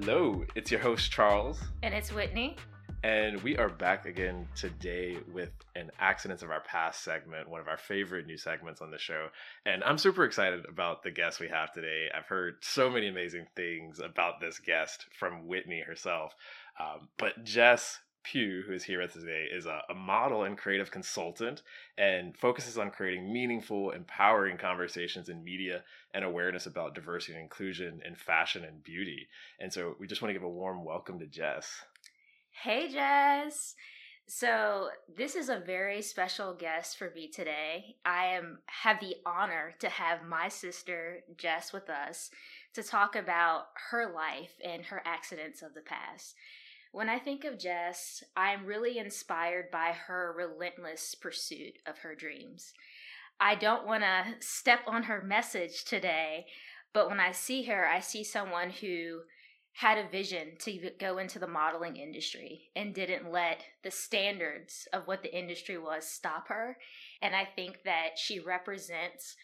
Hello, it's your host Charles. And it's Whitney. And we are back again today with an Accidents of Our Past segment, one of our favorite new segments on the show. And I'm super excited about the guest we have today. I've heard so many amazing things about this guest from Whitney herself. Um, but Gess Pugh, who is here with us today, is a, a, model and creative consultant and focuses on creating meaningful, empowering conversations in media and awareness about diversity and inclusion in fashion and beauty. And so we just want to give a warm welcome to Gess. Hey, Gess. So this is a very special guest for me today. I am have the honor to have my sister Gess with us to talk about her life and her accidents of the past. When I think of Gess, I'm really inspired by her relentless pursuit of her dreams. I don't want to step on her message today, but when I see her, I see someone who had a vision to go into the modeling industry and didn't let the standards of what the industry was stop her. And I think that she represents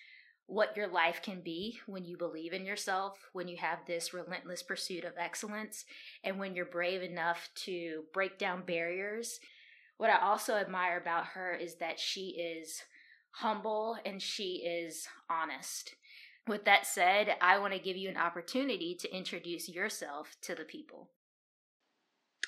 what your life can be when you believe in yourself, when you have this relentless pursuit of excellence, and when you're brave enough to break down barriers. What I also admire about her is that she is humble and she is honest. With that said, I want to give you an opportunity to introduce yourself to the people.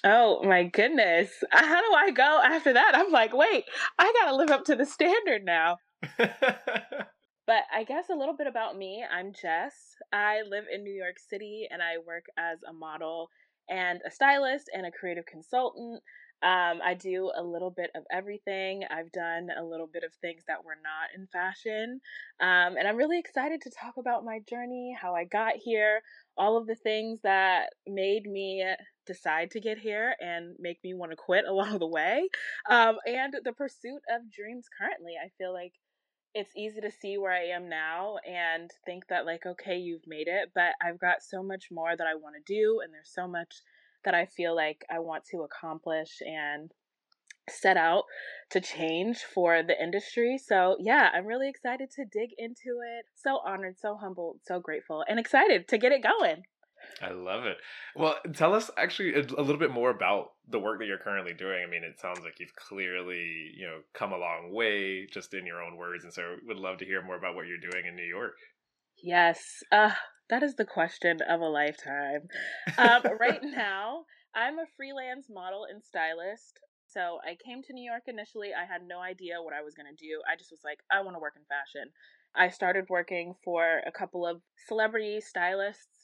Oh my goodness. How do I go after that? I'm like, wait, I got to live up to the standard now. but I guess a little bit about me. I'm Gess. I live in New York City and I work as a model and a stylist and a creative consultant. Um, I do a little bit of everything. I've done a little bit of things that were not in fashion. Um, and I'm really excited to talk about my journey, how I got here, all of the things that made me decide to get here and make me want to quit along the way, um, and the pursuit of dreams currently. I feel like it's easy to see where I am now and think that, like, okay, you've made it, but I've got so much more that I want to do, and there's so much that I feel like I want to accomplish and set out to change for the industry. So, yeah, I'm really excited to dig into it. So honored, so humbled, so grateful, and excited to get it going. I love it. Well, tell us actually a, a, little bit more about the work that you're currently doing. I mean, it sounds like you've clearly, you know, come a long way just in your own words. And so would love to hear more about what you're doing in New York. Yes. Uh, that is the question of a lifetime. Um, right now, I'm a freelance model and stylist. So I came to New York initially. I had no idea what I was going to do. I just was like, I want to work in fashion. I started working for a couple of celebrity stylists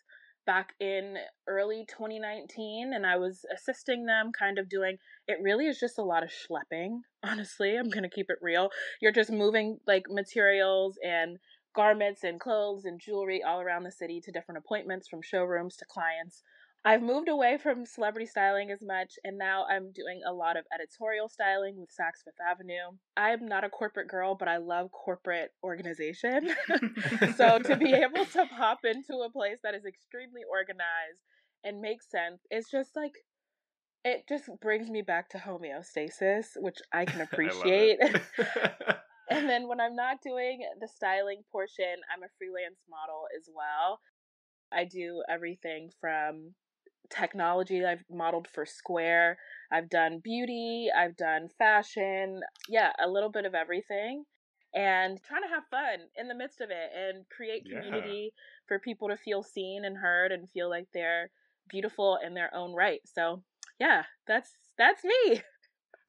back in early 2019 and I was assisting them kind of doing it really is just a lot of schlepping honestly I'm going to keep it real you're just moving like materials and garments and clothes and jewelry all around the city to different appointments from showrooms to clients. I've moved away from celebrity styling as much, and now I'm doing a lot of editorial styling with Saks Fifth Avenue. I'm not a corporate girl, but I love corporate organization. so to be able to pop into a place that is extremely organized and makes sense, it's just like it just brings me back to homeostasis, which I can appreciate. I and then when I'm not doing the styling portion, I'm a freelance model as well. I do everything from technology. I've modeled for Square. I've done beauty. I've done fashion. Yeah, a little bit of everything. And trying to have fun in the midst of it and create community yeah. for people to feel seen and heard and feel like they're beautiful in their own right. So, yeah, that's that's me.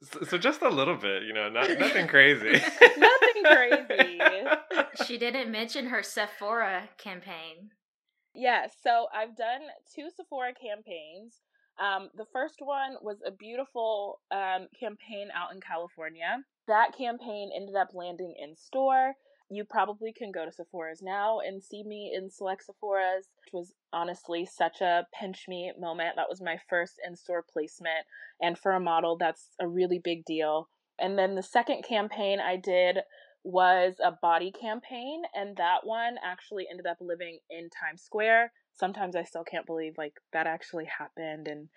So, so, just a little bit, you know, not, nothing crazy. nothing crazy. she didn't mention her Sephora campaign. Yeah, so I've done two Sephora campaigns. Um, the first one was a beautiful um, campaign out in California. That campaign ended up landing in store you probably can go to Sephora's now and see me in select Sephora's, which was honestly such a pinch me moment. That was my first in store placement. And for a model, that's a really big deal. And then the second campaign I did was a body campaign, and that one actually ended up living in Times Square. Sometimes I still can't believe like that actually happened. And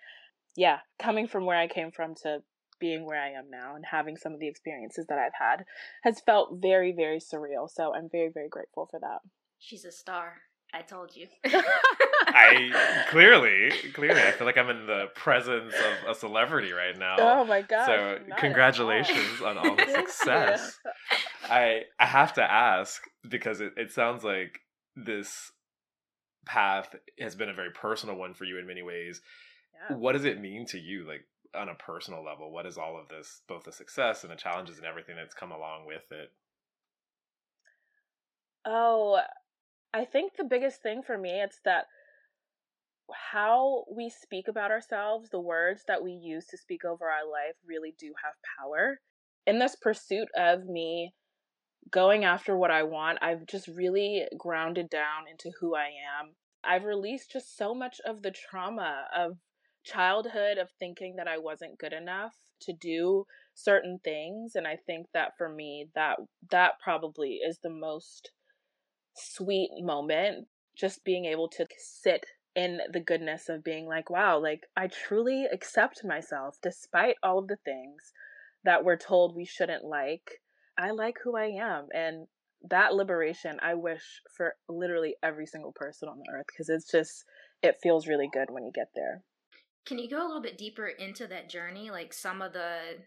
yeah, coming from where I came from to being where I am now and having some of the experiences that I've had has felt very, very surreal. So I'm very, very grateful for that. She's a star. I told you. I clearly, clearly, I feel like I'm in the presence of a celebrity right now. Oh my god! So congratulations all. on all the success. I I have to ask because it, it sounds like this path has been a very personal one for you in many ways. Yeah. What does it mean to you, like on a personal level? What is all of this, both the success and the challenges and everything that's come along with it? Oh, I think the biggest thing for me it's that how we speak about ourselves, the words that we use to speak over our life really do have power. In this pursuit of me going after what I want, I've just really grounded down into who I am. I've released just so much of the trauma of childhood of thinking that I wasn't good enough to do certain things and I think that for me that that probably is the most sweet moment just being able to sit in the goodness of being like, wow, like I truly accept myself despite all of the things that we're told we shouldn't like. I like who I am. And that liberation, I wish for literally every single person on the earth because it's just, it feels really good when you get there. Can you go a little bit deeper into that journey? Like some of the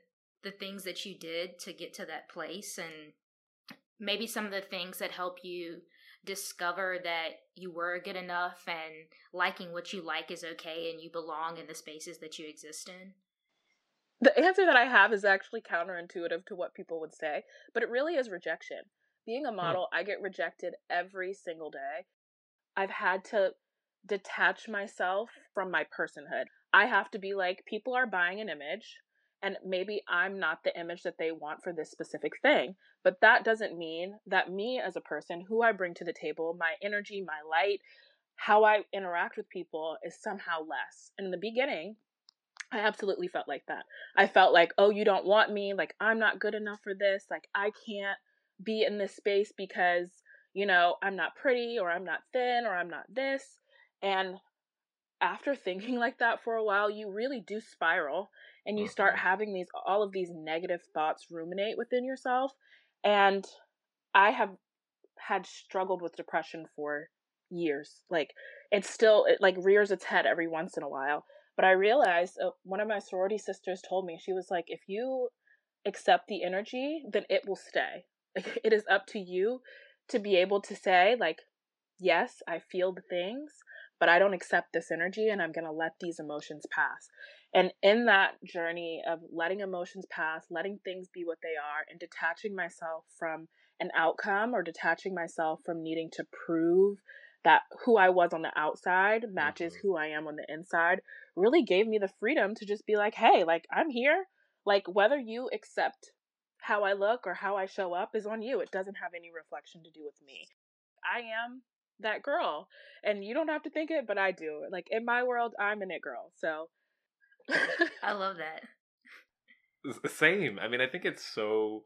the things that you did to get to that place and maybe some of the things that help you discover that you were good enough and liking what you like is okay and you belong in the spaces that you exist in? The answer that I have is actually counterintuitive to what people would say, but it really is rejection. Being a hmm. model, I get rejected every single day. I've had to detach myself from my personhood. I have to be like, people are buying an image and maybe I'm not the image that they want for this specific thing. But that doesn't mean that me as a person, who I bring to the table, my energy, my light, how I interact with people is somehow less. And in the beginning, I absolutely felt like that. I felt like, oh, you don't want me. Like, I'm not good enough for this. Like, I can't be in this space because, you know, I'm not pretty or I'm not thin or I'm not this. And after thinking like that for a while, you really do spiral and you start mm-hmm. having these all of these negative thoughts ruminate within yourself and i have had struggled with depression for years like it's still it like rears its head every once in a while but i realized uh, one of my sorority sisters told me she was like if you accept the energy then it will stay. It is up to you to be able to say like yes i feel the things but i don't accept this energy and i'm going to let these emotions pass. And in that journey of letting emotions pass, letting things be what they are, and detaching myself from an outcome or detaching myself from needing to prove that who I was on the outside matches mm-hmm. who I am on the inside really gave me the freedom to just be like, hey, like I'm here. Like whether you accept how I look or how I show up is on you. It doesn't have any reflection to do with me. I am that girl. And you don't have to think it, but I do. Like in my world, I'm an it girl. So I love that. Same. I mean, I think it's so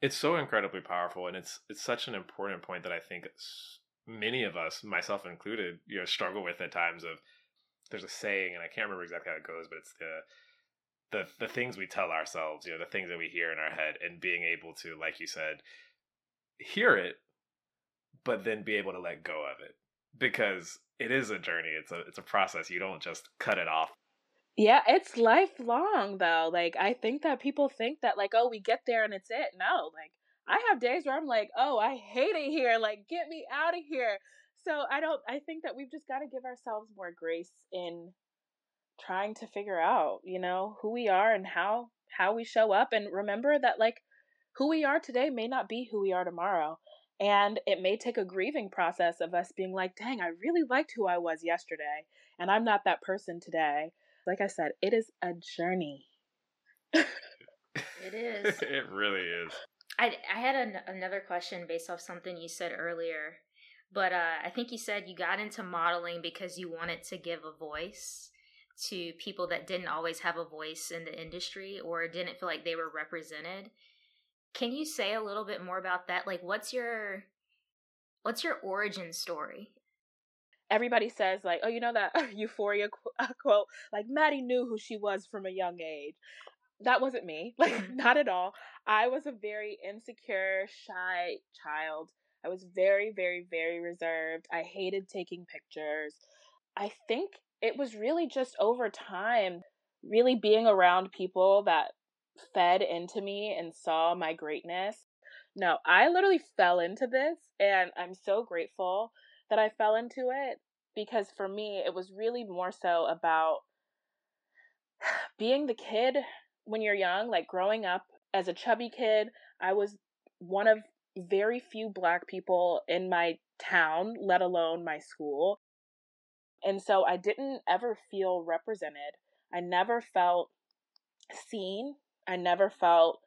it's so incredibly powerful and it's it's such an important point that I think many of us, myself included, you know, struggle with at times of there's a saying and I can't remember exactly how it goes, but it's the the the things we tell ourselves, you know, the things that we hear in our head and being able to like you said hear it but then be able to let go of it because it is a journey. It's a it's a process. You don't just cut it off yeah, it's lifelong though. Like I think that people think that like, oh, we get there and it's it. No, like I have days where I'm like, oh, I hate it here. Like, get me out of here. So I don't I think that we've just got to give ourselves more grace in trying to figure out, you know, who we are and how how we show up and remember that like who we are today may not be who we are tomorrow. And it may take a grieving process of us being like, dang, I really liked who I was yesterday, and I'm not that person today like I said, it is a journey. it is. it really is. I I had an, another question based off something you said earlier, but uh, I think you said you got into modeling because you wanted to give a voice to people that didn't always have a voice in the industry or didn't feel like they were represented. Can you say a little bit more about that? Like, what's your what's your origin story? everybody says like, oh, you know that Euphoria quote, like Maddy knew who she was from a young age. That wasn't me, like mm-hmm. not at all. I was a very insecure, shy child. I was very, very, very reserved. I hated taking pictures. I think it was really just over time, really being around people that fed into me and saw my greatness. No, I literally fell into this, and I'm so grateful that I fell into it because for me, it was really more so about being the kid when you're young, like growing up as a chubby kid. I was one of very few black people in my town, let alone my school. And so I didn't ever feel represented. I never felt seen. I never felt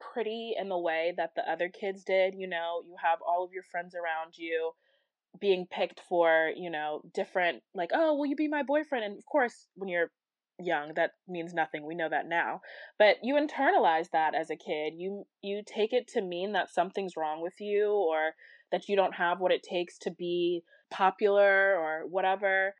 pretty in the way that the other kids did. You know, you have all of your friends around you being picked for, you know, different, like, oh, will you be my boyfriend? And of course, when you're young that means nothing we know that now but you internalize that as a kid you you take it to mean that something's wrong with you or that you don't have what it takes to be popular or whatever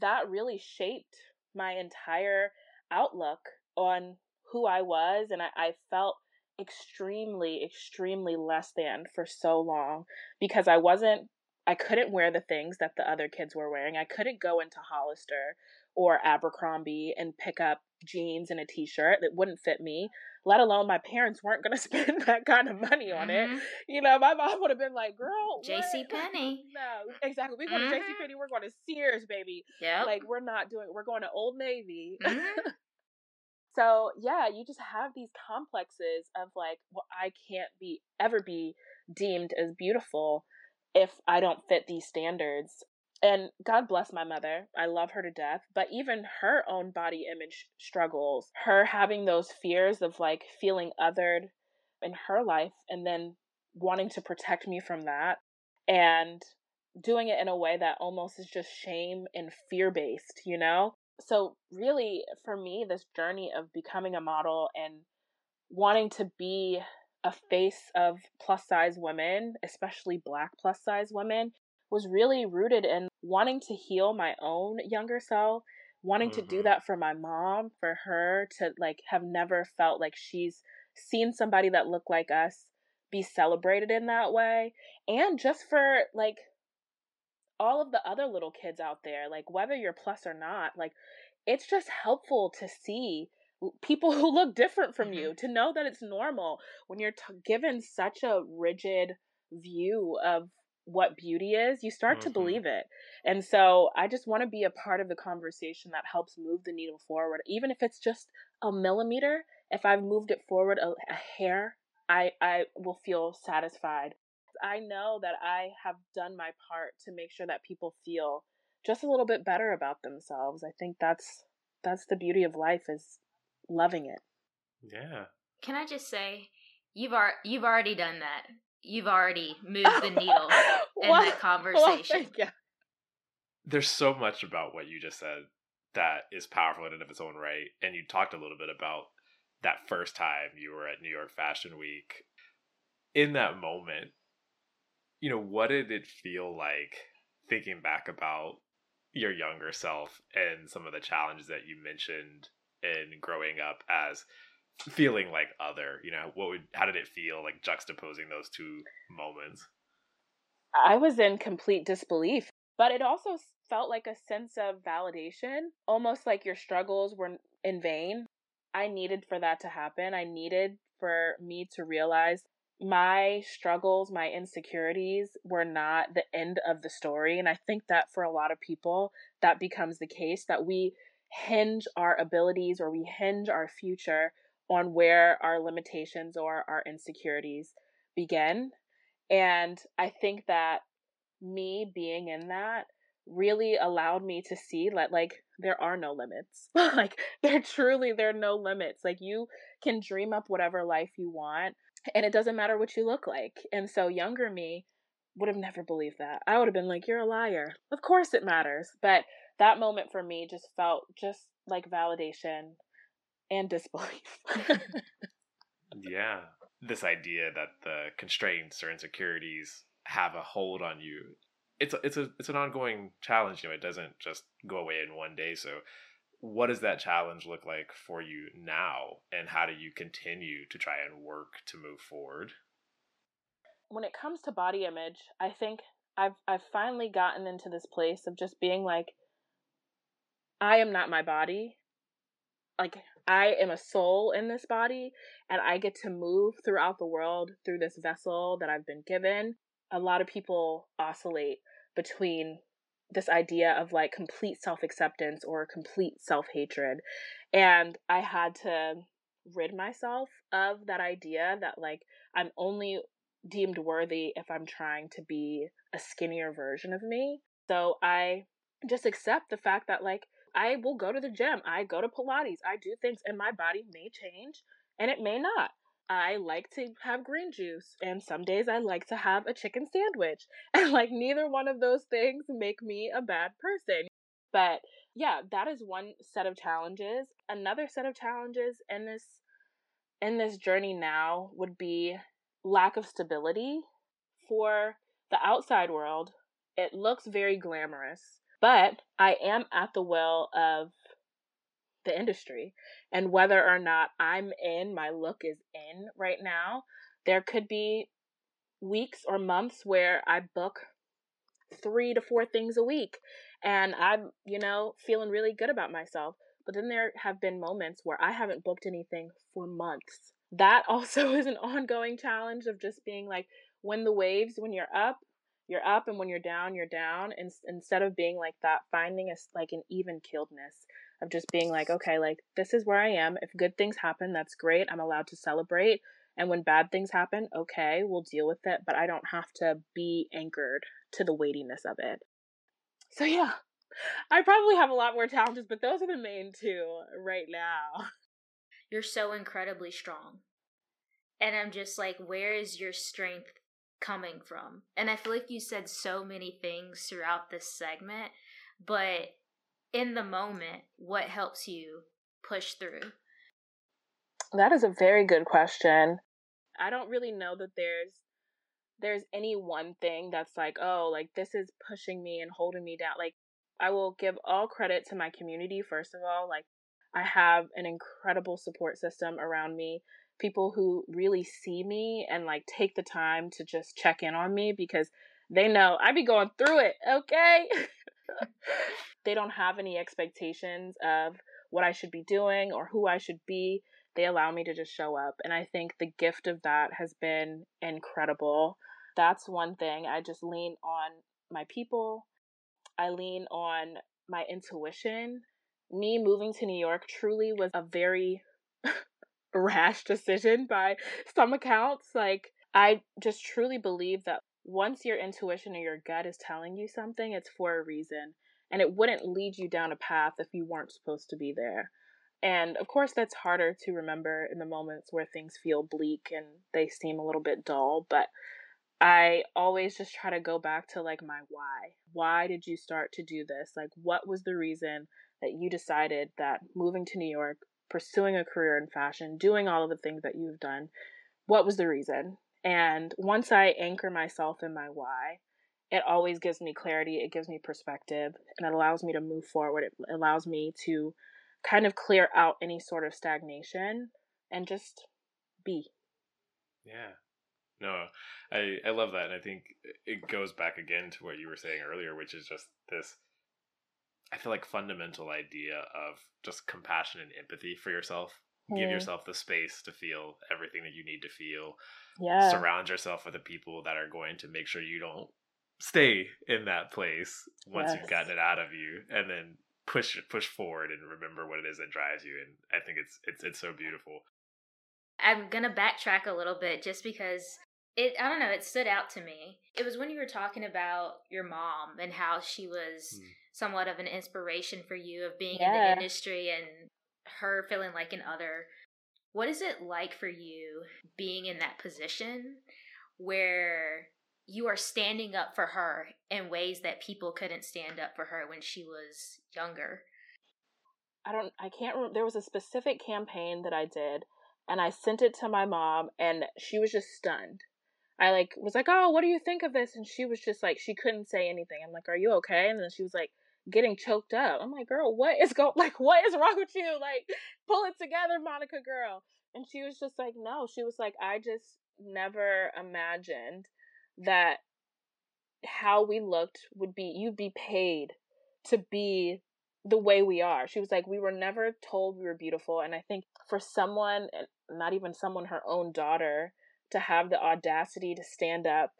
that really shaped my entire outlook on who I was and I, I felt extremely extremely less than for so long because I wasn't I couldn't wear the things that the other kids were wearing. I couldn't go into Hollister or Abercrombie and pick up jeans and a t-shirt that wouldn't fit me let alone my parents weren't going to spend that kind of money on mm-hmm. it you know my mom would have been like girl jc penney. No exactly. We go mm-hmm. to jc penney we're going to sears baby. Yeah like we're not doing we're going to old navy. Mm-hmm. so yeah you just have these complexes of like well i can't be ever be deemed as beautiful if i don't fit these standards and God bless my mother. I love her to death. But even her own body image struggles, her having those fears of like feeling othered in her life and then wanting to protect me from that and doing it in a way that almost is just shame and fear based, you know? So, really, for me, this journey of becoming a model and wanting to be a face of plus size women, especially black plus size women, was really rooted in wanting to heal my own younger self, wanting mm-hmm. to do mm-hmm. that for my mom, for her to like have never felt like she's seen somebody that looked like us be celebrated in that way, and just for like all of the other little kids out there, like whether you're plus or not, like it's just helpful to see people who look different from mm-hmm. you to know that it's normal when you're t- given such a rigid view of what beauty is, you start mm-hmm. to believe it. And so I just want to be a part of the conversation that helps move the needle forward, even if it's just a millimeter. If I've moved it forward a, a hair, I, I will feel satisfied. I know that I have done my part to make sure that people feel just a little bit better about themselves. I think that's that's the beauty of life is loving it. Yeah. Can I just say you've ar- you've already done that you've already moved the needle in the conversation. yeah. There's so much about what you just said that is powerful in and of its own right. And you talked a little bit about that first time you were at New York Fashion Week. In that moment, you know, what did it feel like thinking back about your younger self and some of the challenges that you mentioned in growing up as feeling like other you know what would how did it feel like juxtaposing those two moments? I was in complete disbelief but it also felt like a sense of validation almost like your struggles were in vain. I needed for that to happen. I needed for me to realize my struggles my insecurities were not the end of the story and i think that for a lot of people that becomes the case that we hinge our abilities or we hinge our future on where our limitations or our insecurities begin. And I think that me being in that really allowed me to see that like there are no limits. like there truly there are no limits. Like you can dream up whatever life you want and it doesn't matter what you look like. And so younger me would have never believed that. I would have been like you're a liar. Of course it matters. But that moment for me just felt just like validation and disbelief. yeah. This idea that the constraints or insecurities have a hold on you. It's a, it's a it's an ongoing challenge, you know, it doesn't just go away in one day. So what does that challenge look like for you now and how do you continue to try and work to move forward? when it comes to body image, I think I've I've finally gotten into this place of just being like I am not my body. Like I am a soul in this body and I get to move throughout the world through this vessel that I've been given. A lot of people oscillate between this idea of like complete self acceptance or complete self hatred. And I had to rid myself of that idea that like I'm only deemed worthy if I'm trying to be a skinnier version of me. So I just accept the fact that like I will go to the gym, I go to Pilates, I do things, and my body may change and it may not. I like to have green juice, and some days I like to have a chicken sandwich. And like neither one of those things make me a bad person. But yeah, that is one set of challenges. Another set of challenges in this in this journey now would be lack of stability for the outside world. It looks very glamorous, but I am at the will of the industry and whether or not I'm in, my look is in right now. There could be weeks or months where I book three to four things a week and I'm, you know, feeling really good about myself. But then there have been moments where I haven't booked anything for months. That also is an ongoing challenge of just being like, when the waves, when you're up, you're up, and when you're down, you're down. And instead of being like that, finding a like an even killedness of just being like, okay, like this is where I am. If good things happen, that's great. I'm allowed to celebrate. And when bad things happen, okay, we'll deal with it, but I don't have to be anchored to the weightiness of it. So, yeah, I probably have a lot more challenges, but those are the main two right now. You're so incredibly strong. And I'm just like, where is your strength coming from? And I feel like you said so many things throughout this segment, but in the moment, what helps you push through? That is a very good question. I don't really know that there's there's any one thing that's like, oh, like this is pushing me and holding me down. Like I will give all credit to my community first of all. Like I have an incredible support system around me. People who really see me and like take the time to just check in on me because they know I be going through it, okay? they don't have any expectations of what I should be doing or who I should be. They allow me to just show up. And I think the gift of that has been incredible. That's one thing. I just lean on my people, I lean on my intuition. Me moving to New York truly was a very rash decision by some accounts. Like, I just truly believe that once your intuition or your gut is telling you something, it's for a reason and it wouldn't lead you down a path if you weren't supposed to be there. And of course, that's harder to remember in the moments where things feel bleak and they seem a little bit dull, but I always just try to go back to like my why. Why did you start to do this? Like, what was the reason that you decided that moving to New York, pursuing a career in fashion, doing all of the things that you've done, what was the reason? And once I anchor myself in my why, it always gives me clarity, it gives me perspective, and it allows me to move forward. It allows me to kind of clear out any sort of stagnation and just be. Yeah. No, I I love that and I think it goes back again to what you were saying earlier, which is just this I feel like fundamental idea of just compassion and empathy for yourself. Mm. Give yourself the space to feel everything that you need to feel. Yeah. Surround yourself with the people that are going to make sure you don't stay in that place once yes. you've gotten it out of you and then push push forward and remember what it is that drives you and i think it's it's it's so beautiful i'm gonna backtrack a little bit just because it i don't know it stood out to me it was when you were talking about your mom and how she was mm. somewhat of an inspiration for you of being yeah. in the industry and her feeling like an other what is it like for you being in that position where you are standing up for her in ways that people couldn't stand up for her when she was younger. I don't I can't remember there was a specific campaign that I did and I sent it to my mom and she was just stunned. I like was like, "Oh, what do you think of this?" and she was just like she couldn't say anything. I'm like, "Are you okay?" and then she was like getting choked up. I'm like, "Girl, what is go like what is wrong with you? Like pull it together, Monica girl." And she was just like, "No." She was like, "I just never imagined that how we looked would be you'd be paid to be the way we are. She was like, we were never told we were beautiful. And I think for someone, not even someone, her own daughter, to have the audacity to stand up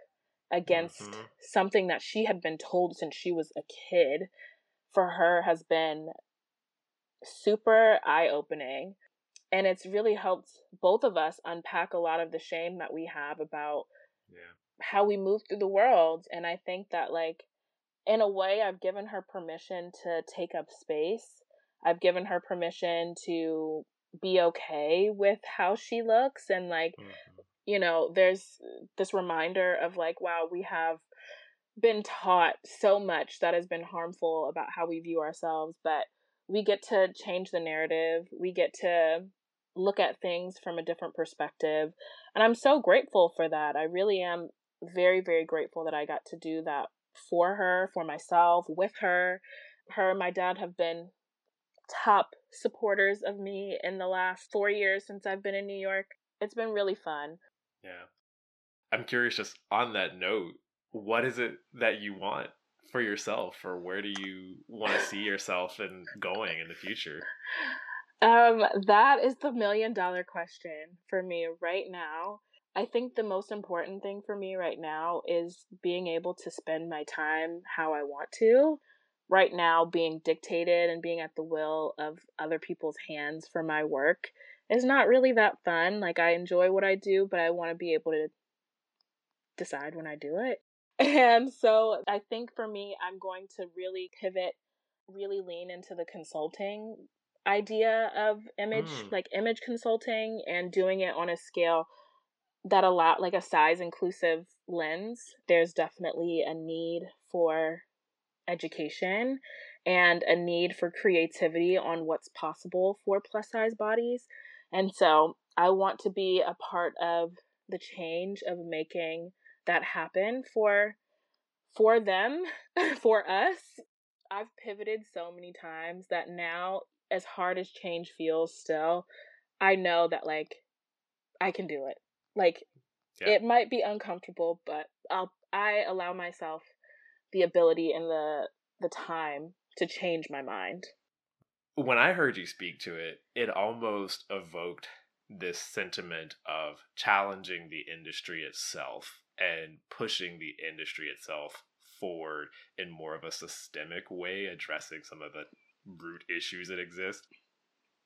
against mm-hmm. something that she had been told since she was a kid for her has been super eye opening. And it's really helped both of us unpack a lot of the shame that we have about yeah. how we move through the world. And I think that, like, in a way, I've given her permission to take up space. I've given her permission to be okay with how she looks and like mm-hmm. You know there's this reminder of like wow we have been taught so much that has been harmful about how we view ourselves but we get to change the narrative we get to look at things from a different perspective and i'm so grateful for that i really am very very grateful that i got to do that for her, for myself, with her. Her and my dad have been top supporters of me in the last four years since I've been in New York. It's been really fun. Yeah. I'm curious, just on that note, what is it that you want for yourself, or where do you want to see yourself and going in the future? Um, that is the million dollar question for me right now. I think the most important thing for me right now is being able to spend my time how I want to. Right now, being dictated and being at the will of other people's hands for my work is not really that fun. Like, I enjoy what I do, but I want to be able to decide when I do it. And so I think for me, I'm going to really pivot, really lean into the consulting idea of image, mm. like image consulting, and doing it on a scale that a lot like a size inclusive lens there's definitely a need for education and a need for creativity on what's possible for plus size bodies and so i want to be a part of the change of making that happen for for them for us i've pivoted so many times that now as hard as change feels still i know that like i can do it like yeah. it might be uncomfortable, but I'll I allow myself the ability and the the time to change my mind. When I heard you speak to it, it almost evoked this sentiment of challenging the industry itself and pushing the industry itself forward in more of a systemic way, addressing some of the root issues that exist.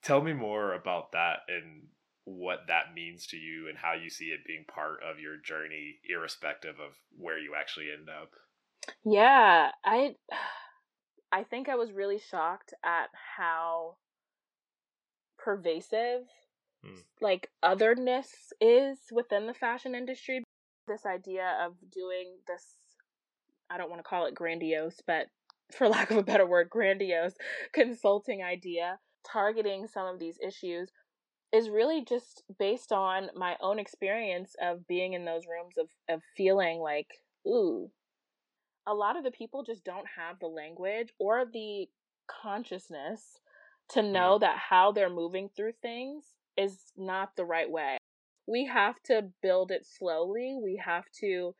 Tell me more about that and what that means to you and how you see it being part of your journey irrespective of where you actually end up yeah i i think i was really shocked at how pervasive hmm. like otherness is within the fashion industry this idea of doing this i don't want to call it grandiose but for lack of a better word grandiose consulting idea targeting some of these issues is really just based on my own experience of being in those rooms of, of feeling like, ooh, a lot of the people just don't have the language or the consciousness to know mm. that how they're moving through things is not the right way. We have to build it slowly. We have to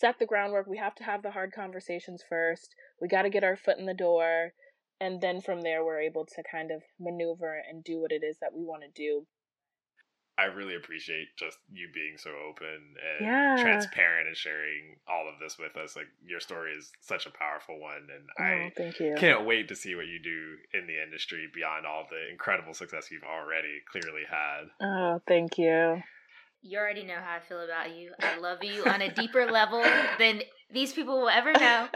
set the groundwork. We have to have the hard conversations first. We got to get our foot in the door and then from there we're able to kind of maneuver and do what it is that we want to do I really appreciate just you being so open and yeah. transparent and sharing all of this with us. Like your story is such a powerful one, and oh, I thank you. can't wait to see what you do in the industry beyond all the incredible success you've already clearly had. Oh, thank you. You already know how I feel about you. I love you on a deeper level than these people will ever know.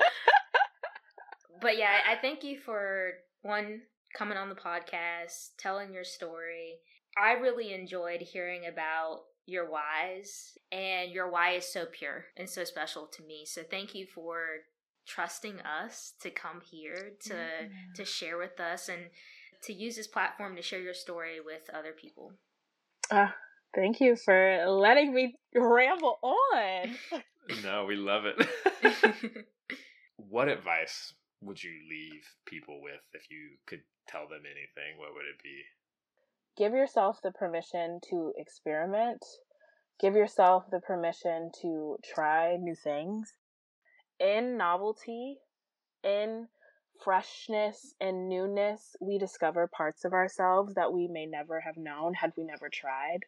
but yeah, I thank you for one coming on the podcast, telling your story. I really enjoyed hearing about your whys, and your why is so pure and so special to me. So thank you for trusting us to come here to mm-hmm. to share with us and to use this platform to share your story with other people. Uh, thank you for letting me ramble on. no, we love it. what advice would you leave people with if you could tell them anything? What would it be? Give yourself the permission to experiment, Give yourself the permission to try new things. In novelty, in freshness and newness, we discover parts of ourselves that we may never have known had we never tried.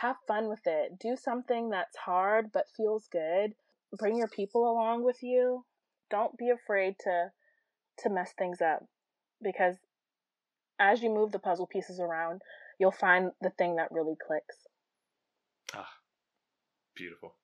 Have fun with it. Do something that's hard but feels good. Bring your people along with you. Don't be afraid to to mess things up because as you move the puzzle pieces around, you'll find the thing that really clicks. Ah, beautiful.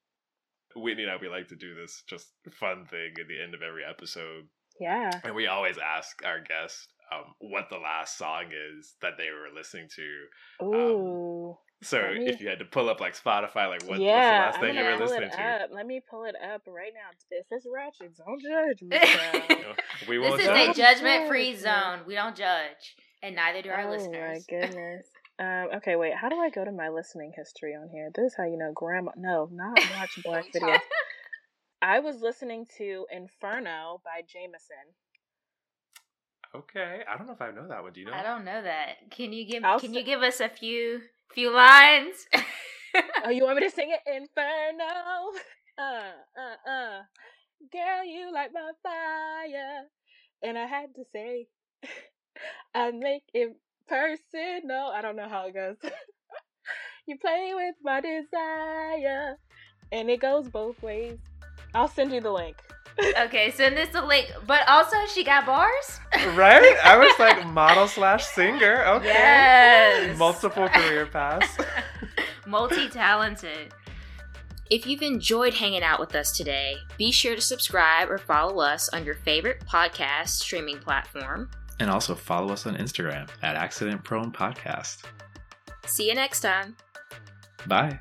Whitney and I, we like to do this just fun thing at the end of every episode Yeah. And we always ask our guests um, what the last song is that they were listening to. Ooh. So me- if you had to pull up like Spotify, like what, yeah, what's the last thing I'm you were listening to? up. Let me pull it up right now. If it's ratchet, don't judge me. You know, we This won't is judge. a judgment free zone. We don't judge. And neither do our oh listeners. Oh my goodness. Um, okay, wait. How do I go to my listening history on here? This is how you know grandma. No, not watch black videos. I was listening to Inferno by Jameson. Okay, I don't know if I know that one. Do you know? I don't know that. Can you give I'll can s- you give us a few few lines? Oh, you want me to sing it? Inferno. Uh, uh, uh. Girl, you light my fire. And I had to say, I make it personal. No, I don't know how it goes. you play with my desire. And it goes both ways. I'll send you the link. okay, send this a link. But also she got bars? right? I was like model slash singer. Okay. Yes. Multiple career paths. Multi talented. If you've enjoyed hanging out with us today, be sure to subscribe or follow us on your favorite podcast streaming platform. And also follow us on Instagram at Accident Prone Podcast. See you next time. Bye.